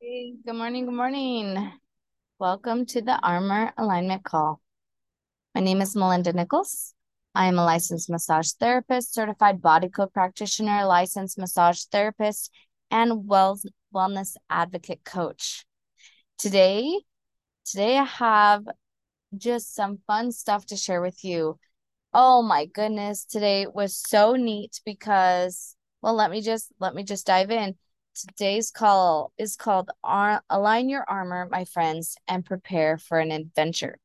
Hey, good morning. Good morning. Welcome to the Armor Alignment Call. My name is Malinda Nicholes. I am a licensed massage therapist, certified body code practitioner, licensed massage therapist, and well wellness advocate coach. Today, today I have just some fun stuff to share with you. Oh my goodness, today was so neat because well, let me just let me just dive in. Today's call is called Ar- Align Your Armor, my friends, and prepare for an adventure.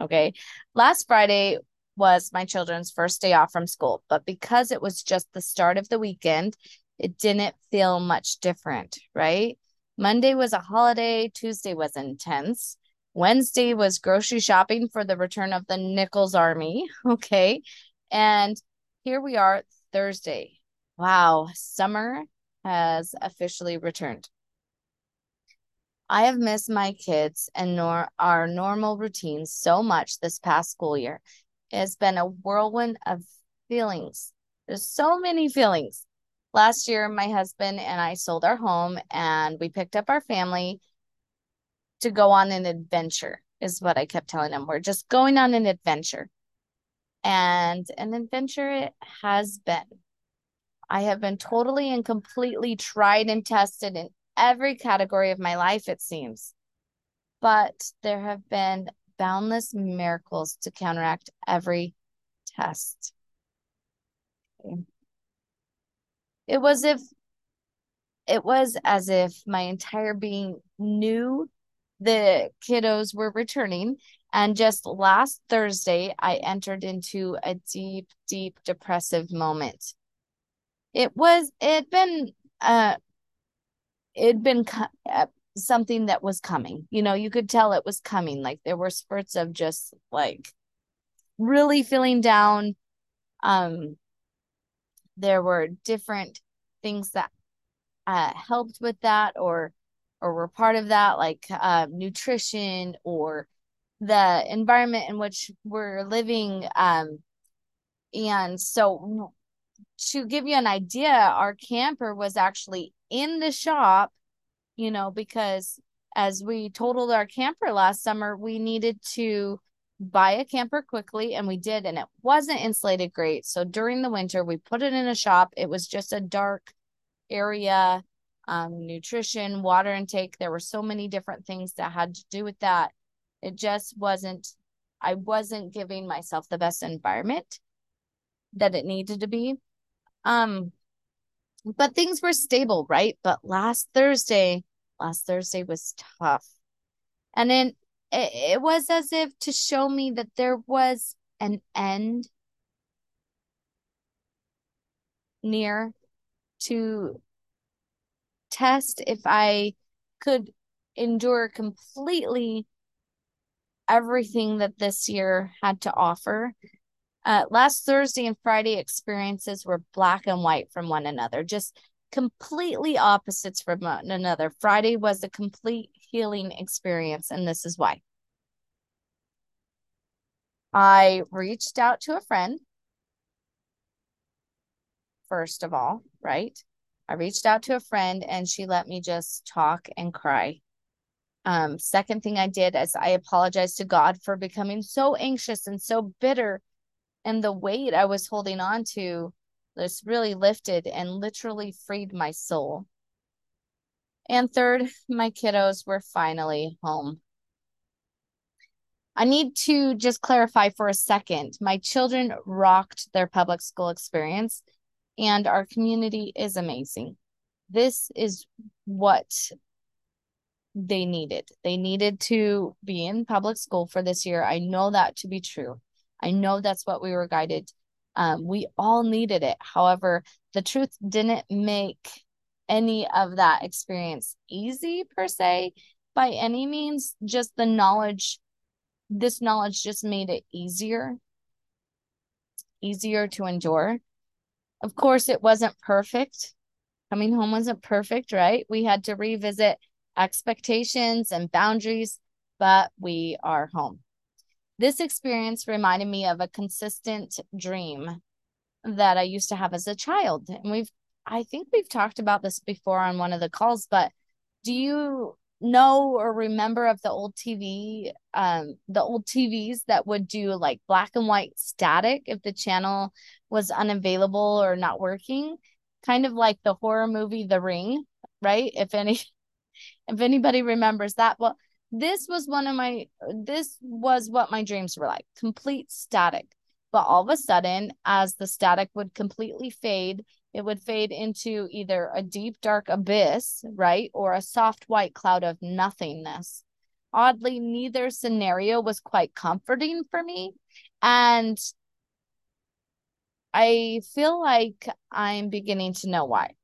Okay. Last Friday was my children's first day off from school, but because it was just the start of the weekend, it didn't feel much different, right? Monday was a holiday, Tuesday was intense. Wednesday was grocery shopping for the return of the Nicholes Army. Okay. And here we are, Thursday. Wow, summer has officially returned. I have missed my kids and nor our normal routines so much this past school year. It has been a whirlwind of feelings. There's so many feelings. Last year, my husband and I sold our home and we picked up our family to go on an adventure, is what I kept telling him. We're just going on an adventure. And an adventure it has been. I have been totally and completely tried and tested in every category of my life, it seems. But there have been boundless miracles to counteract every test. It was if it was as if my entire being knew the kiddos were returning. And just last Thursday, I entered into a deep, deep depressive moment it was it had been uh it'd been uh, something that was coming. You know you could tell it was coming. Like there were spurts of just like really feeling down. Um there were different things that uh helped with that or or were part of that like uh nutrition or the environment in which we're living um and so to give you an idea, our camper was actually in the shop, you know, because as we totaled our camper last summer, we needed to buy a camper quickly and we did and it wasn't insulated great. So during the winter, we put it in a shop. It was just a dark area, um, nutrition, water intake. There were so many different things that had to do with that. It just wasn't I wasn't giving myself the best environment that it needed to be. Um, but things were stable, right? But last Thursday, last Thursday was tough. And then it, it was as if to show me that there was an end near to test if I could endure completely everything that this year had to offer uh, last Thursday and Friday experiences were black and white from one another, just completely opposites from one another. Friday was a complete healing experience, and this is why. I reached out to a friend, first of all, right? I reached out to a friend and she let me just talk and cry. Um, second thing I did is I apologized to God for becoming so anxious and so bitter and the weight I was holding on to just really lifted and literally freed my soul. And third, my kiddos were finally home. I need to just clarify for a second. My children rocked their public school experience, and our community is amazing. This is what they needed. They needed to be in public school for this year. I know that to be true. I know that's what we were guided. Um, we all needed it. However, the truth didn't make any of that experience easy per se by any means. Just the knowledge, this knowledge just made it easier, easier to endure. Of course, it wasn't perfect. Coming home wasn't perfect, right? We had to revisit expectations and boundaries, but we are home. This experience reminded me of a consistent dream that I used to have as a child. And we've, I think we've talked about this before on one of the calls, but do you know or remember of the old TV, um, the old TVs that would do like black and white static if the channel was unavailable or not working? Kind of like the horror movie The Ring, right? If any if anybody remembers that. Well, this was one of my this was what my dreams were like, complete static. But all of a sudden, as the static would completely fade, it would fade into either a deep dark abyss, right? Or a soft white cloud of nothingness. Oddly, neither scenario was quite comforting for me. And I feel like I'm beginning to know why.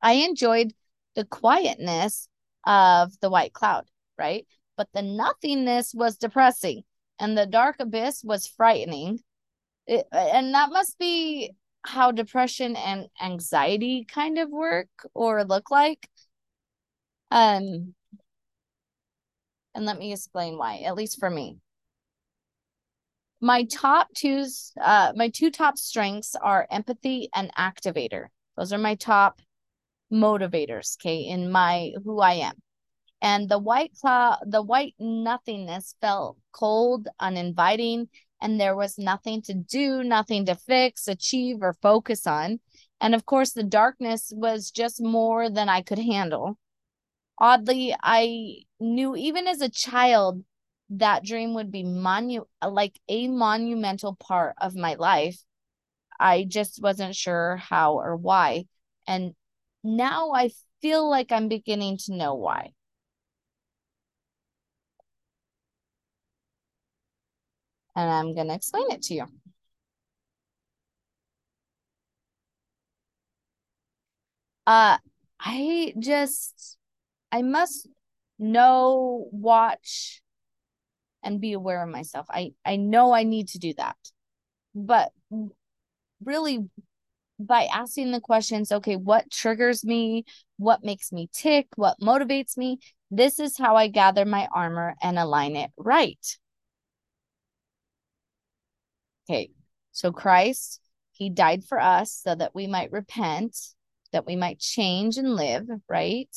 I enjoyed the quietness of the white cloud, right? But the nothingness was depressing and the dark abyss was frightening. It, and that must be how depression and anxiety kind of work or look like. Um, and let me explain why, at least for me. My top twos, uh, my two top strengths are empathy and activator. Those are my top motivators, okay, in my who I am. And the white cloud, the white nothingness felt cold, uninviting, and there was nothing to do, nothing to fix, achieve, or focus on. And of course, the darkness was just more than I could handle. Oddly, I knew even as a child that dream would be monu like a monumental part of my life. I just wasn't sure how or why. And now I feel like I'm beginning to know why. And I'm going to explain it to you. Uh, I just, I must know, watch, and be aware of myself. I, I know I need to do that. But really, by asking the questions, okay, what triggers me? What makes me tick? What motivates me? This is how I gather my armor and align it right. Okay, so Christ, he died for us so that we might repent, that we might change and live, right?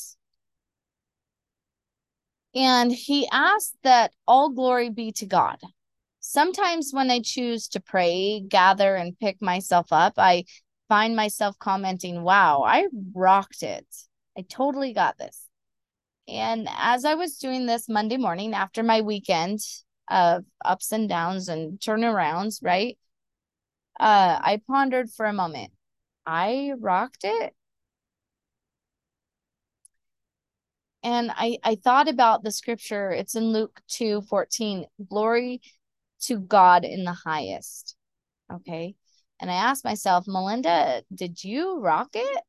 And he asked that all glory be to God. Sometimes when I choose to pray, gather, and pick myself up, I find myself commenting, wow, I rocked it. I totally got this. And as I was doing this Monday morning after my weekend, of ups and downs and turnarounds, right? Uh, I pondered for a moment. I rocked it. And I, I thought about the scripture. It's in Luke 2 14. Glory to God in the highest. Okay. And I asked myself, Malinda, did you rock it?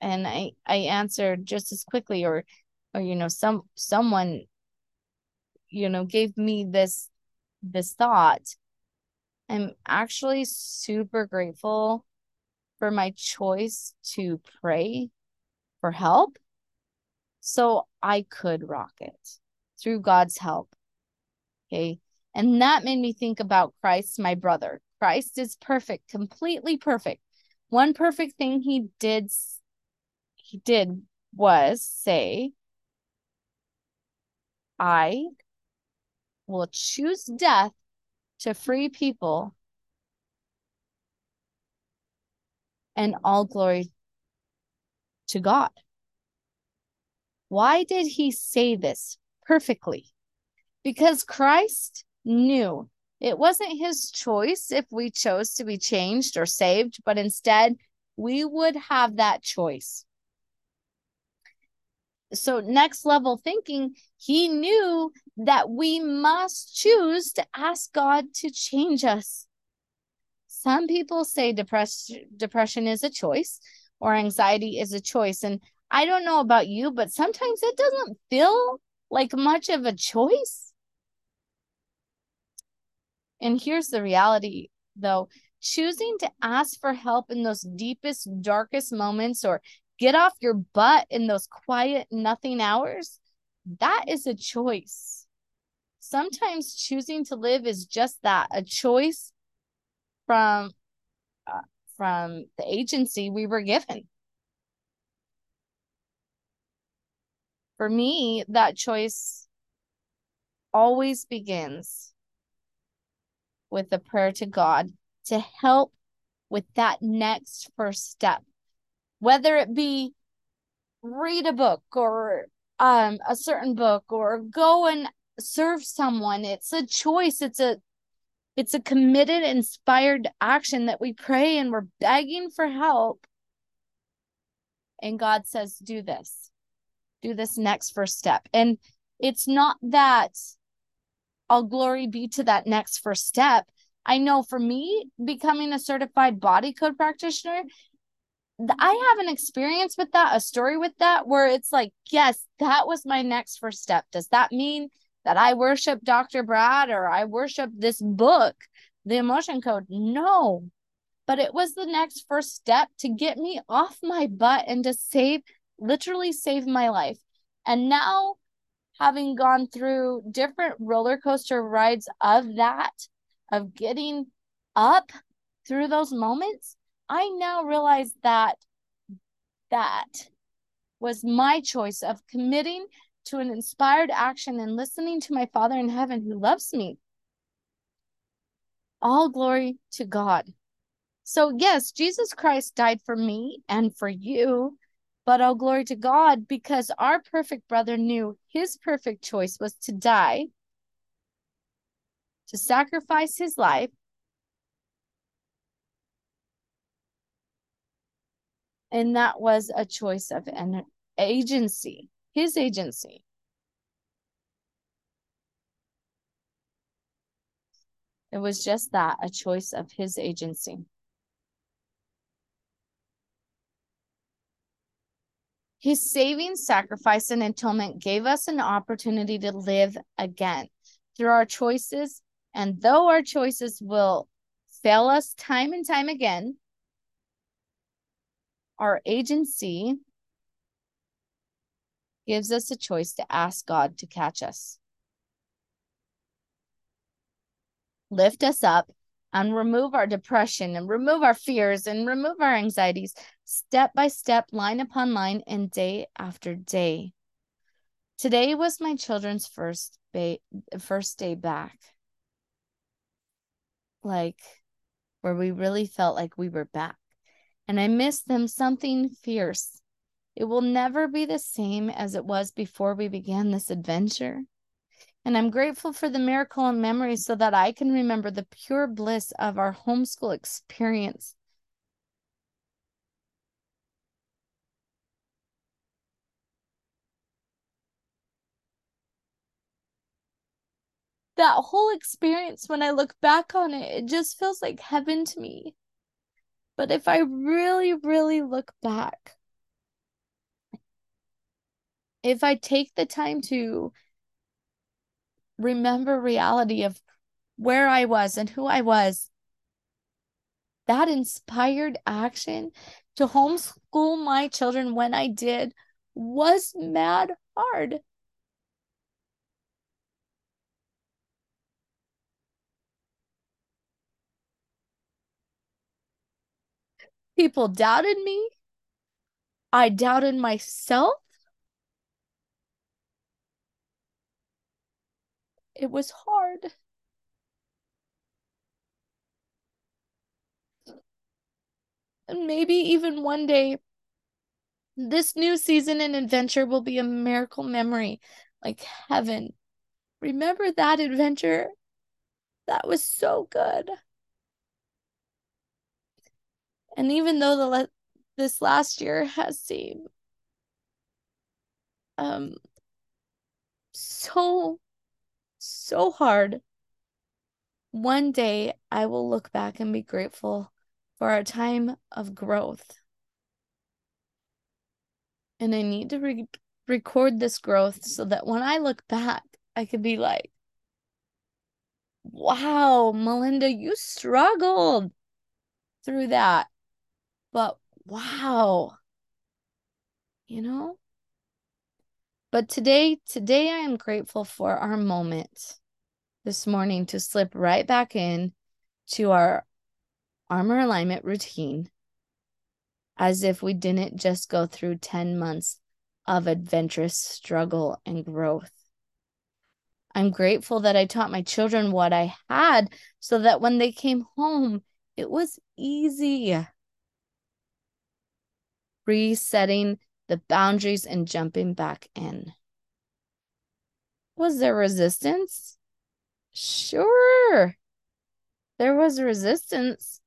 And I, I answered just as quickly, or or you know, some someone you know gave me this this thought. I'm actually super grateful for my choice to pray for help so i could rock it through god's help okay? And that made me think about christ my brother. Christ is perfect completely perfect. One perfect thing he did he did was say i will choose death to free people and all glory to God. Why did he say this perfectly? Because Christ knew it wasn't his choice if we chose to be changed or saved, but instead we would have that choice so next level thinking he knew that we must choose to ask god to change us. Some people say depression depression is a choice or anxiety is a choice and i don't know about you but sometimes it doesn't feel like much of a choice. And here's the reality though. Choosing to ask for help in those deepest darkest moments or get off your butt in those quiet nothing hours, that is a choice. Sometimes choosing to live is just that, a choice from uh, from the agency we were given. For me, that choice always begins with a prayer to God to help with that next first step, whether it be read a book or um a certain book or go and serve someone. It's a choice. It's a it's a committed, inspired action that we pray and we're begging for help. And God says, do this. Do this next first step. And it's not that all glory be to that next first step. I know for me, becoming a certified body code practitioner, I have an experience with that, a story with that, where it's like, yes, that was my next first step. Does that mean that I worship Dr. Brad or I worship this book, The Emotion Code? No. But it was the next first step to get me off my butt and to save, literally save my life. And now, having gone through different roller coaster rides of that, of getting up through those moments, I now realize that that was my choice of committing to an inspired action and listening to my Father in heaven who loves me. All glory to God. So, yes, Jesus Christ died for me and for you, but all glory to God because our perfect brother knew his perfect choice was to die, to sacrifice his life And that was a choice of an agency, his agency. It was just that, a choice of his agency. His saving sacrifice and atonement gave us an opportunity to live again through our choices. And though our choices will fail us time and time again, our agency gives us a choice to ask God to catch us, lift us up, and remove our depression and remove our fears and remove our anxieties step by step, line upon line, and day after day. Today was my children's first ba- first day back. Like where we really felt like we were back and I miss them something fierce. It will never be the same as it was before we began this adventure. And I'm grateful for the miracle and memory so that I can remember the pure bliss of our homeschool experience. That whole experience, when I look back on it, it just feels like heaven to me. But if I really, really look back, if I take the time to remember reality of where I was and who I was, that inspired action to homeschool my children when I did was mad hard. People doubted me. I doubted myself. It was hard. And maybe even one day, this new season and adventure will be a miracle memory like heaven. Remember that adventure? That was so good. And even though the le- this last year has seemed um so so hard, one day I will look back and be grateful for our time of growth. And I need to re- record this growth so that when I look back, I could be like, wow, Malinda, you struggled through that. But wow. You know? But today, today I am grateful for our moment this morning to slip right back in to our armor alignment routine as if we didn't just go through 10 months of adventurous struggle and growth. I'm grateful that I taught my children what I had so that when they came home, it was easy. Resetting the boundaries and jumping back in. Was there resistance? Sure. There was resistance.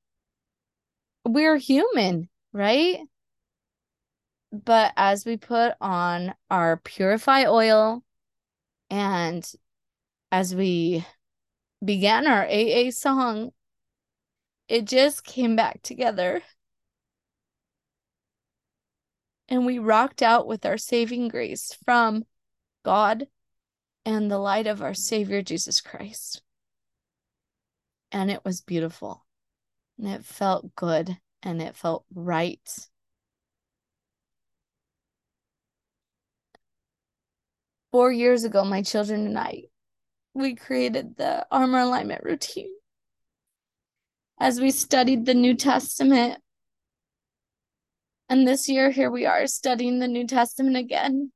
We're human, right? But as we put on our purify oil and as we began our AA song, it just came back together. And we rocked out with our saving grace from God and the light of our Savior Jesus Christ. And it was beautiful. And it felt good and it felt right. Four years ago, my children and I we created the armor alignment routine as we studied the New Testament. And this year, here we are studying the New Testament again.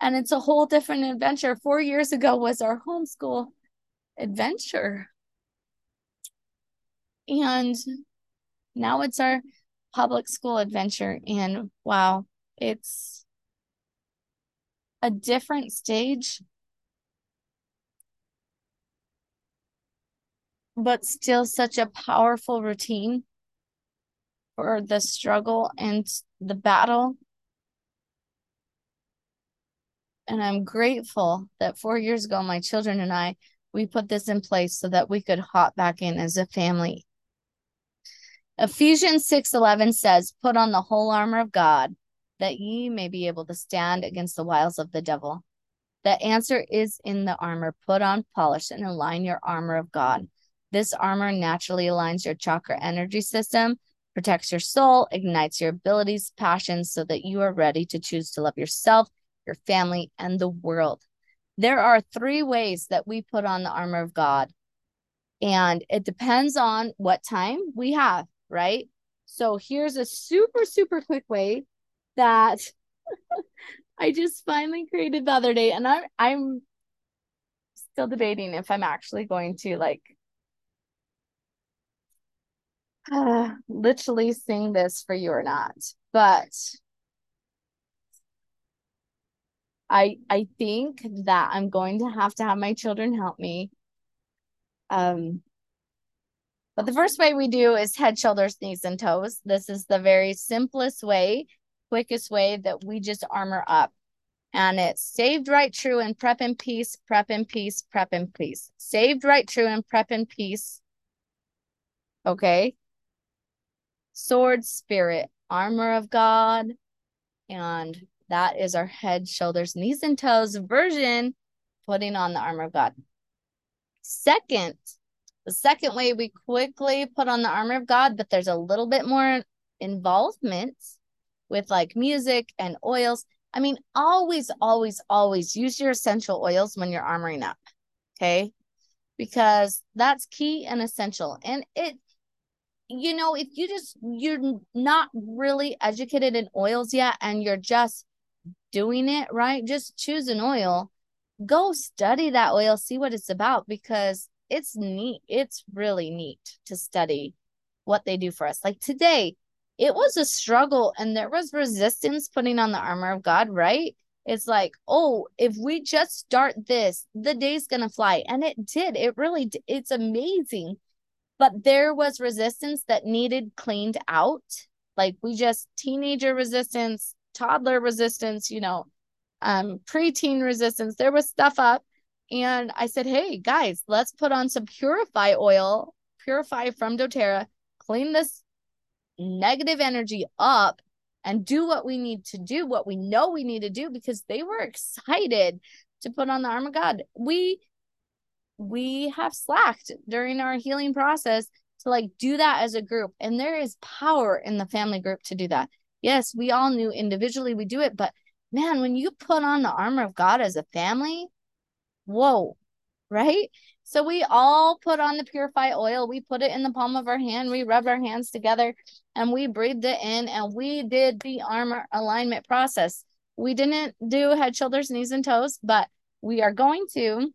And it's a whole different adventure. Four years ago was our homeschool adventure. And now it's our public school adventure. And wow, it's a different stage but still such a powerful routine for the struggle and the battle. And I'm grateful that four years ago, my children and I, we put this in place so that we could hop back in as a family. Ephesians 6:11 says, "Put on the whole armor of God, that ye may be able to stand against the wiles of the devil." The answer is in the armor. Put on, polish, and align your armor of God. This armor naturally aligns your chakra energy system, protects your soul, ignites your abilities, passions, so that you are ready to choose to love yourself, your family, and the world. There are three ways that we put on the armor of God, and it depends on what time we have, right? So here's a super, super quick way that I just finally created the other day, and I'm I'm still debating if I'm actually going to like uh, literally sing this for you or not, but I I think that I'm going to have to have my children help me. Um, but the first way we do is head, shoulders, knees, and toes. This is the very simplest way, quickest way that we just armor up. And it's saved, right, true, and prep in peace, prep in peace, prep in peace. Saved, right, true, and prep in peace. Okay sword, spirit, armor of God. And that is our head, shoulders, knees, and toes version, putting on the armor of God. Second, the second way we quickly put on the armor of God, but there's a little bit more involvement with like music and oils. I mean, always, always, always use your essential oils when you're armoring up. Okay. Because that's key and essential. And it you know, if you just you're not really educated in oils yet and you're just doing it, right? Just choose an oil. Go study that oil, see what it's about because it's neat. It's really neat to study what they do for us. Like today, it was a struggle and there was resistance putting on the armor of God, right? It's like, oh, if we just start this, the day's going to fly. And it did. It really, it's amazing but there was resistance that needed cleaned out. Like we just teenager resistance, toddler resistance, you know, um, preteen resistance. There was stuff up. And I said, hey, guys, let's put on some purify oil, purify from doTERRA, clean this negative energy up and do what we need to do, what we know we need to do, because they were excited to put on the arm of God. We we have slacked during our healing process to like do that as a group. And there is power in the family group to do that. Yes, we all knew individually we do it, but man, when you put on the armor of God as a family, whoa, right? So we all put on the purify oil. We put it in the palm of our hand. We rubbed our hands together and we breathed it in and we did the armor alignment process. we didn't do head, shoulders, knees, and toes, but we are going to.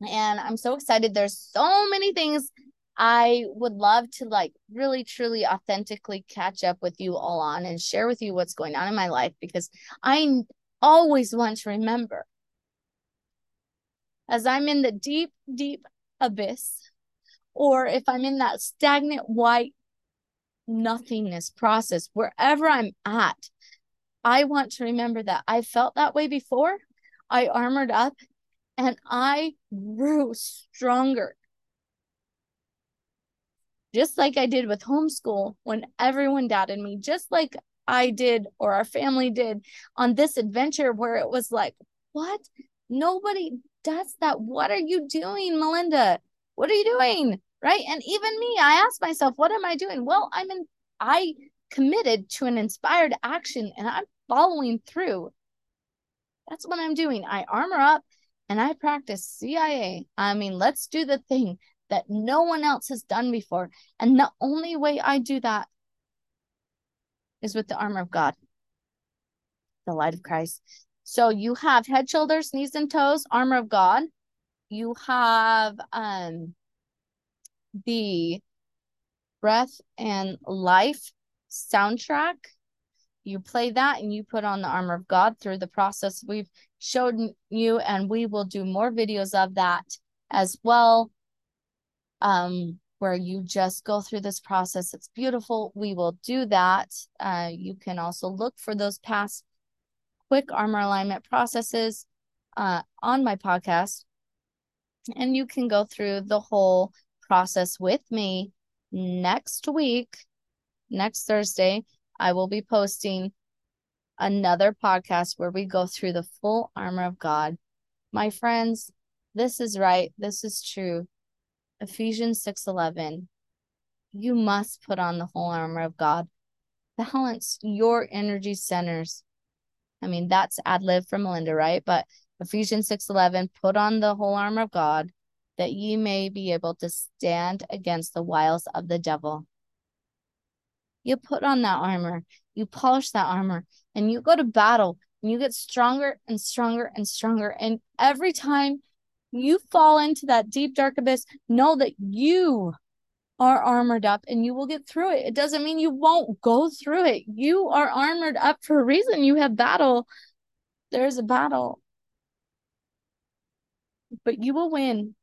And I'm so excited. There's so many things I would love to like really truly authentically catch up with you all on and share with you what's going on in my life because I always want to remember as I'm in the deep, deep abyss, or if I'm in that stagnant white nothingness process, wherever I'm at, I want to remember that I felt that way before. I armored up and I grew stronger. Just like I did with homeschool when everyone doubted me, just like I did or our family did on this adventure where it was like, what? Nobody does that. What are you doing, Malinda? What are you doing? Right. And even me, I asked myself, what am I doing? Well, I'm in, I committed to an inspired action and I'm following through. That's what I'm doing. I armor up and I practice CIA. I mean, let's do the thing that no one else has done before. And the only way I do that is with the armor of God, the light of Christ. So you have head, shoulders, knees, and toes, armor of God. You have um the breath and life soundtrack. You play that and you put on the armor of God through the process we've showed you, and we will do more videos of that as well. Um, where you just go through this process. It's beautiful. We will do that. Uh, you can also look for those past quick armor alignment processes uh, on my podcast. And you can go through the whole process with me next week. Next Thursday, I will be posting another podcast where we go through the full armor of God. My friends, this is right. This is true. Ephesians 6:11. You must put on the whole armor of God. Balance your energy centers. I mean, that's ad lib from Malinda, right? But Ephesians 6:11, put on the whole armor of God that ye may be able to stand against the wiles of the devil. You put on that armor, you polish that armor, and you go to battle and you get stronger and stronger and stronger. And every time you fall into that deep, dark abyss, know that you are armored up and you will get through it. It doesn't mean you won't go through it. You are armored up for a reason. You have battle. There's a battle. But you will win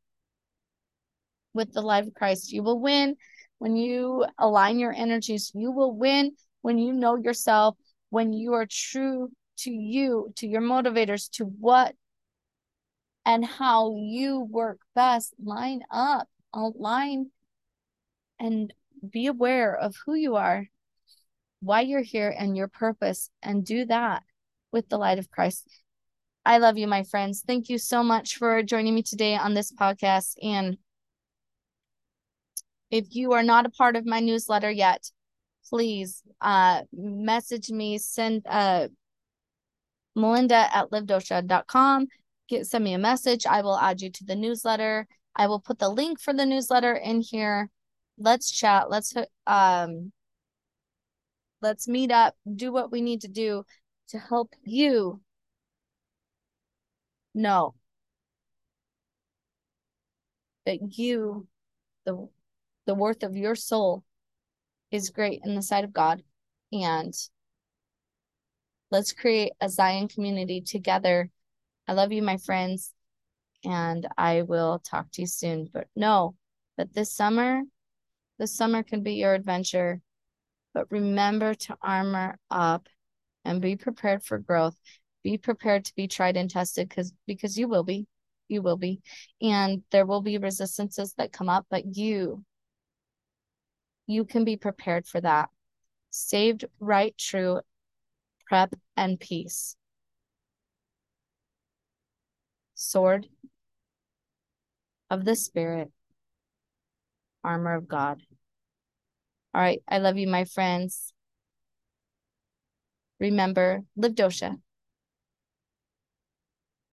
with the life of Christ. You will win when you align your energies. You will win when you know yourself, when you are true to you, to your motivators, to what and how you work best. Line up, align, and be aware of who you are, why you're here, and your purpose, and do that with the light of Christ. I love you, my friends. Thank you so much for joining me today on this podcast. And if you are not a part of my newsletter yet, please uh, message me, send uh, melinda at livedosha.com get send me a message. I will add you to the newsletter. I will put the link for the newsletter in here. Let's chat. Let's um let's meet up, do what we need to do to help you know that you the the worth of your soul is great in the sight of God and let's create a Zion community together I love you, my friends, and I will talk to you soon. But know that this summer, this summer can be your adventure. But remember to armor up and be prepared for growth. Be prepared to be tried and tested because because you will be. You will be. And there will be resistances that come up, but you you can be prepared for that. Saved, right, true, prep, and peace. sword of the Spirit, armor of God. All right. I love you, my friends. Remember, live dosha.